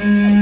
Mm-hmm.